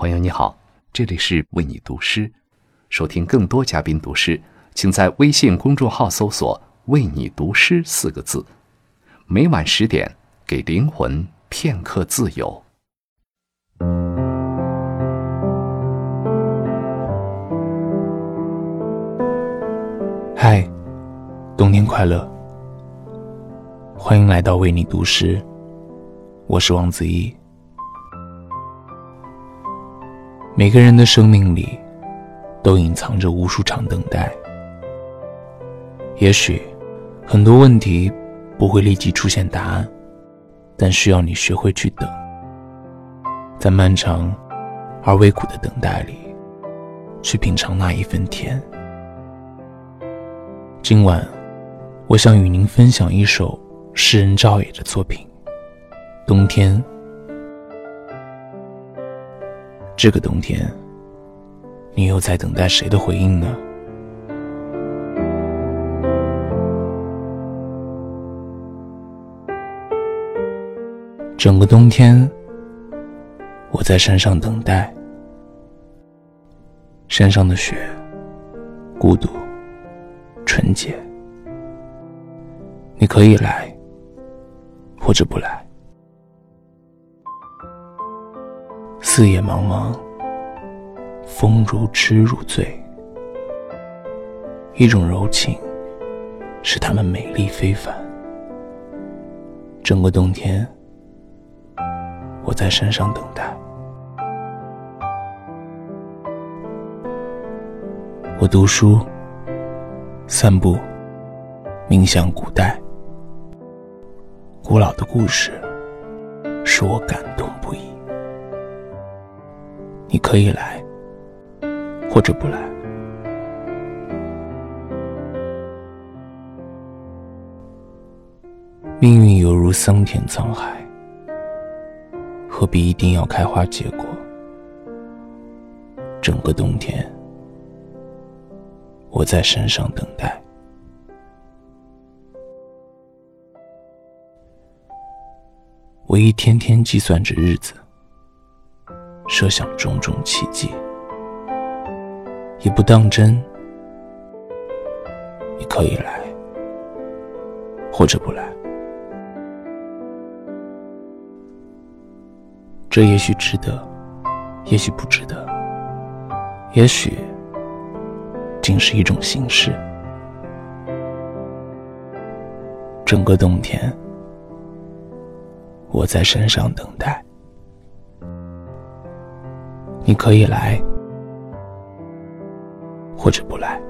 朋友你好，这里是为你读诗。收听更多嘉宾读诗，请在微信公众号搜索“为你读诗”四个字。每晚十点，给灵魂片刻自由。嗨，冬天快乐！欢迎来到为你读诗，我是王子怡。每个人的生命里，都隐藏着无数场等待。也许，很多问题不会立即出现答案，但需要你学会去等。在漫长而微苦的等待里，去品尝那一份甜。今晚，我想与您分享一首诗人赵野的作品《冬天》。这个冬天，你又在等待谁的回应呢？整个冬天，我在山上等待。山上的雪，孤独。纯洁，你可以来，或者不来。四野茫茫，风如痴如醉，一种柔情使他们美丽非凡。整个冬天，我在山上等待。我读书。散步，冥想古代，古老的故事，使我感动不已。你可以来，或者不来。命运犹如桑田沧海，何必一定要开花结果？整个冬天。我在山上等待，我一天天计算着日子，设想种种奇迹，也不当真。你可以来，或者不来，这也许值得，也许不值得，也许。仅是一种形式。整个冬天，我在山上等待。你可以来，或者不来。